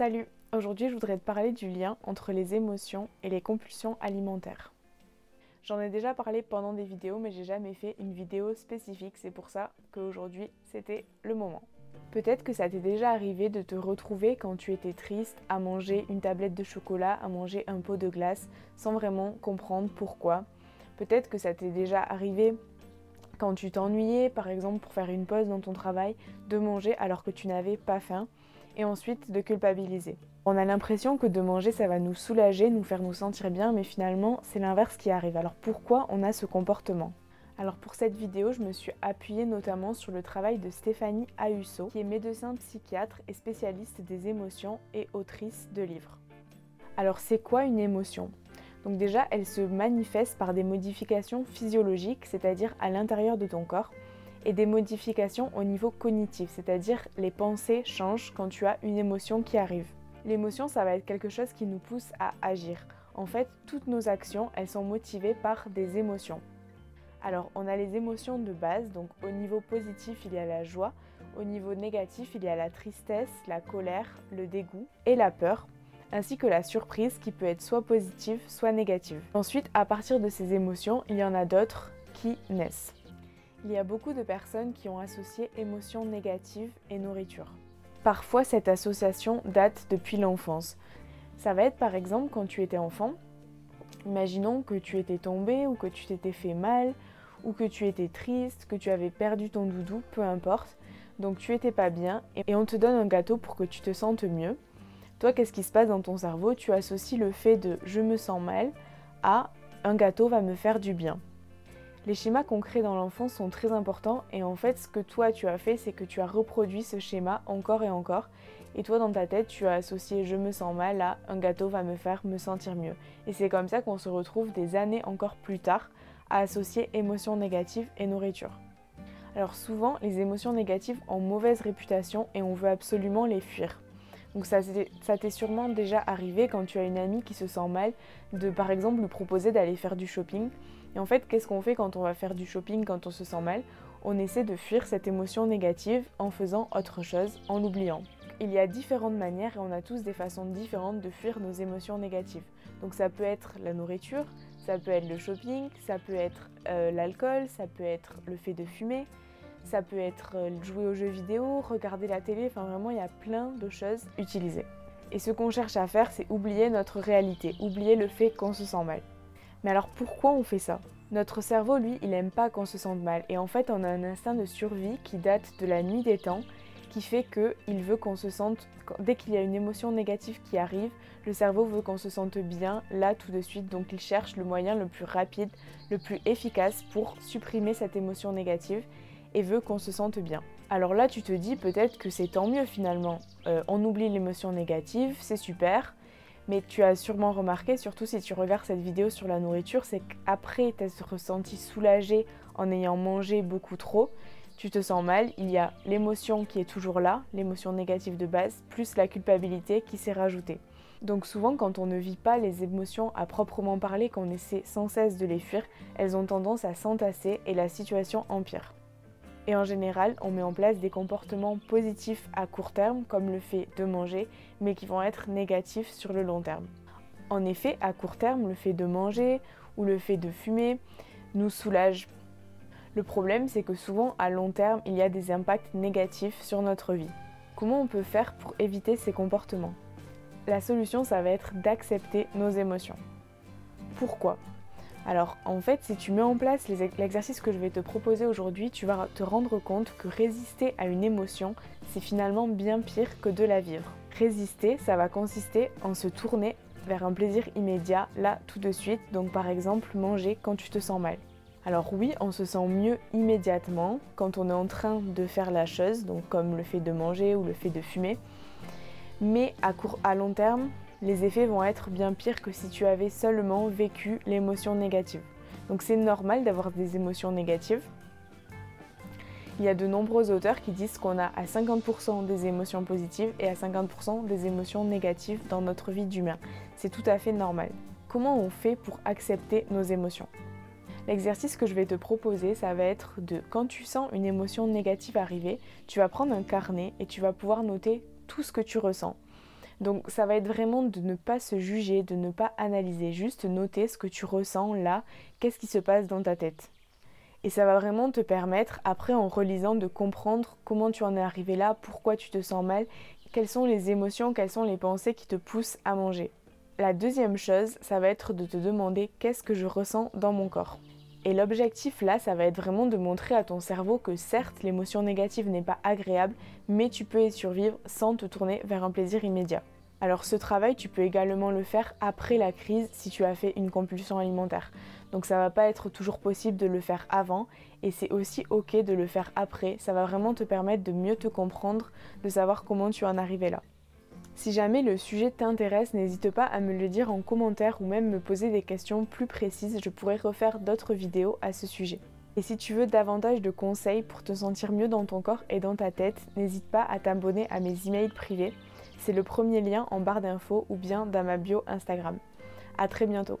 Salut, aujourd'hui je voudrais te parler du lien entre les émotions et les compulsions alimentaires. J'en ai déjà parlé pendant des vidéos mais j'ai jamais fait une vidéo spécifique, c'est pour ça qu'aujourd'hui c'était le moment. Peut-être que ça t'est déjà arrivé de te retrouver quand tu étais triste à manger une tablette de chocolat, à manger un pot de glace sans vraiment comprendre pourquoi. Peut-être que ça t'est déjà arrivé quand tu t'ennuyais, par exemple pour faire une pause dans ton travail, de manger alors que tu n'avais pas faim, et ensuite de culpabiliser. On a l'impression que de manger ça va nous soulager, nous faire nous sentir bien, mais finalement c'est l'inverse qui arrive. Alors pourquoi on a ce comportement? Alors pour cette vidéo, je me suis appuyée notamment sur le travail de Stéphanie Ayuso, qui est médecin psychiatre et spécialiste des émotions et autrice de livres. Alors c'est quoi une émotion? Donc déjà, elle se manifeste par des modifications physiologiques, c'est-à-dire à, l'intérieur de ton corps, et des modifications au niveau cognitif, c'est-à-dire les pensées changent quand tu as une émotion qui arrive. L'émotion, ça va être quelque chose qui nous pousse à agir. En fait, toutes nos actions, elles sont motivées par des émotions. Alors, on a les émotions de base, donc au niveau positif, il y a la joie, au niveau négatif, il y a la tristesse, la colère, le dégoût et la peur ainsi que la surprise qui peut être soit positive, soit négative. Ensuite, à partir de ces émotions, il y en a d'autres qui naissent. Il y a beaucoup de personnes qui ont associé émotions négatives et nourriture. Parfois, cette association date depuis l'enfance. Ça va être par exemple quand tu étais enfant. Imaginons que tu étais tombé ou que tu t'étais fait mal ou que tu étais triste, que tu avais perdu ton doudou, peu importe. Donc tu étais pas bien et on te donne un gâteau pour que tu te sentes mieux. Toi, qu'est-ce qui se passe dans ton cerveau? Tu associes le fait de je me sens mal à un gâteau va me faire du bien. Les schémas qu'on crée dans l'enfance sont très importants et en fait ce que toi tu as fait c'est que tu as reproduit ce schéma encore et encore et toi dans ta tête tu as associé je me sens mal à un gâteau va me faire me sentir mieux. Et c'est comme ça qu'on se retrouve des années encore plus tard à associer émotions négatives et nourriture. Alors souvent les émotions négatives ont mauvaise réputation et on veut absolument les fuir. Donc ça, t'est sûrement déjà arrivé quand tu as une amie qui se sent mal de par exemple lui proposer d'aller faire du shopping. Et en fait, qu'est-ce qu'on fait quand on va faire du shopping quand on se sent mal? On essaie de fuir cette émotion négative en faisant autre chose, en l'oubliant. Il y a différentes manières et on a tous des façons différentes de fuir nos émotions négatives. Donc ça peut être la nourriture, ça peut être le shopping, ça peut être euh, l'alcool, ça peut être le fait de fumer, ça peut être euh, jouer aux jeux vidéo, regarder la télé, enfin vraiment il y a plein de choses utilisées. Et ce qu'on cherche à faire, c'est oublier notre réalité, oublier le fait qu'on se sent mal. Mais alors pourquoi on fait ça? Notre cerveau, lui, il aime pas qu'on se sente mal. Et en fait, on a un instinct de survie qui date de la nuit des temps, qui fait qu'il veut qu'on se sente, dès qu'il y a une émotion négative qui arrive, le cerveau veut qu'on se sente bien là tout de suite. Donc il cherche le moyen le plus rapide, le plus efficace pour supprimer cette émotion négative et veut qu'on se sente bien. Alors là, tu te dis peut-être que c'est tant mieux finalement. Euh, on oublie l'émotion négative, c'est super. Mais tu as sûrement remarqué, surtout si tu regardes cette vidéo sur la nourriture, c'est qu'après t'être ressenti soulagé en ayant mangé beaucoup trop, tu te sens mal, il y a l'émotion qui est toujours là, l'émotion négative de base, plus la culpabilité qui s'est rajoutée. Donc souvent quand on ne vit pas les émotions à proprement parler, qu'on essaie sans cesse de les fuir, elles ont tendance à s'entasser et la situation empire. Et en général, on met en place des comportements positifs à court terme, comme le fait de manger, mais qui vont être négatifs sur le long terme. En effet, à court terme, le fait de manger ou le fait de fumer nous soulage. Le problème, c'est que souvent, à long terme, il y a des impacts négatifs sur notre vie. Comment on peut faire pour éviter ces comportements? La solution, ça va être d'accepter nos émotions. Pourquoi? Alors en fait, si tu mets en place l'exercice que je vais te proposer aujourd'hui, tu vas te rendre compte que résister à une émotion, c'est finalement bien pire que de la vivre. Résister, ça va consister en se tourner vers un plaisir immédiat, là tout de suite, donc par exemple manger quand tu te sens mal. Alors oui, on se sent mieux immédiatement quand on est en train de faire la chose, donc comme le fait de manger ou le fait de fumer, mais à, court, à long terme, les effets vont être bien pires que si tu avais seulement vécu l'émotion négative. Donc c'est normal d'avoir des émotions négatives. Il y a de nombreux auteurs qui disent qu'on a à 50% des émotions positives et à 50% des émotions négatives dans notre vie d'humain. C'est tout à fait normal. Comment on fait pour accepter nos émotions? L'exercice que je vais te proposer, ça va être de, quand tu sens une émotion négative arriver, tu vas prendre un carnet et tu vas pouvoir noter tout ce que tu ressens. Donc ça va être vraiment de ne pas se juger, de ne pas analyser, juste noter ce que tu ressens là, qu'est-ce qui se passe dans ta tête. Et ça va vraiment te permettre, après en relisant, de comprendre comment tu en es arrivé là, pourquoi tu te sens mal, quelles sont les émotions, quelles sont les pensées qui te poussent à manger. La deuxième chose, ça va être de te demander qu'est-ce que je ressens dans mon corps. Et l'objectif là, ça va être vraiment de montrer à ton cerveau que certes, l'émotion négative n'est pas agréable, mais tu peux y survivre sans te tourner vers un plaisir immédiat. Alors ce travail, tu peux également le faire après la crise si tu as fait une compulsion alimentaire. Donc ça va pas être toujours possible de le faire avant et c'est aussi ok de le faire après. Ça va vraiment te permettre de mieux te comprendre, de savoir comment tu en arrivé là. Si jamais le sujet t'intéresse, n'hésite pas à me le dire en commentaire ou même me poser des questions plus précises, je pourrais refaire d'autres vidéos à ce sujet. Et si tu veux davantage de conseils pour te sentir mieux dans ton corps et dans ta tête, n'hésite pas à t'abonner à mes emails privés. C'est le premier lien en barre d'infos ou bien dans ma bio Instagram. A très bientôt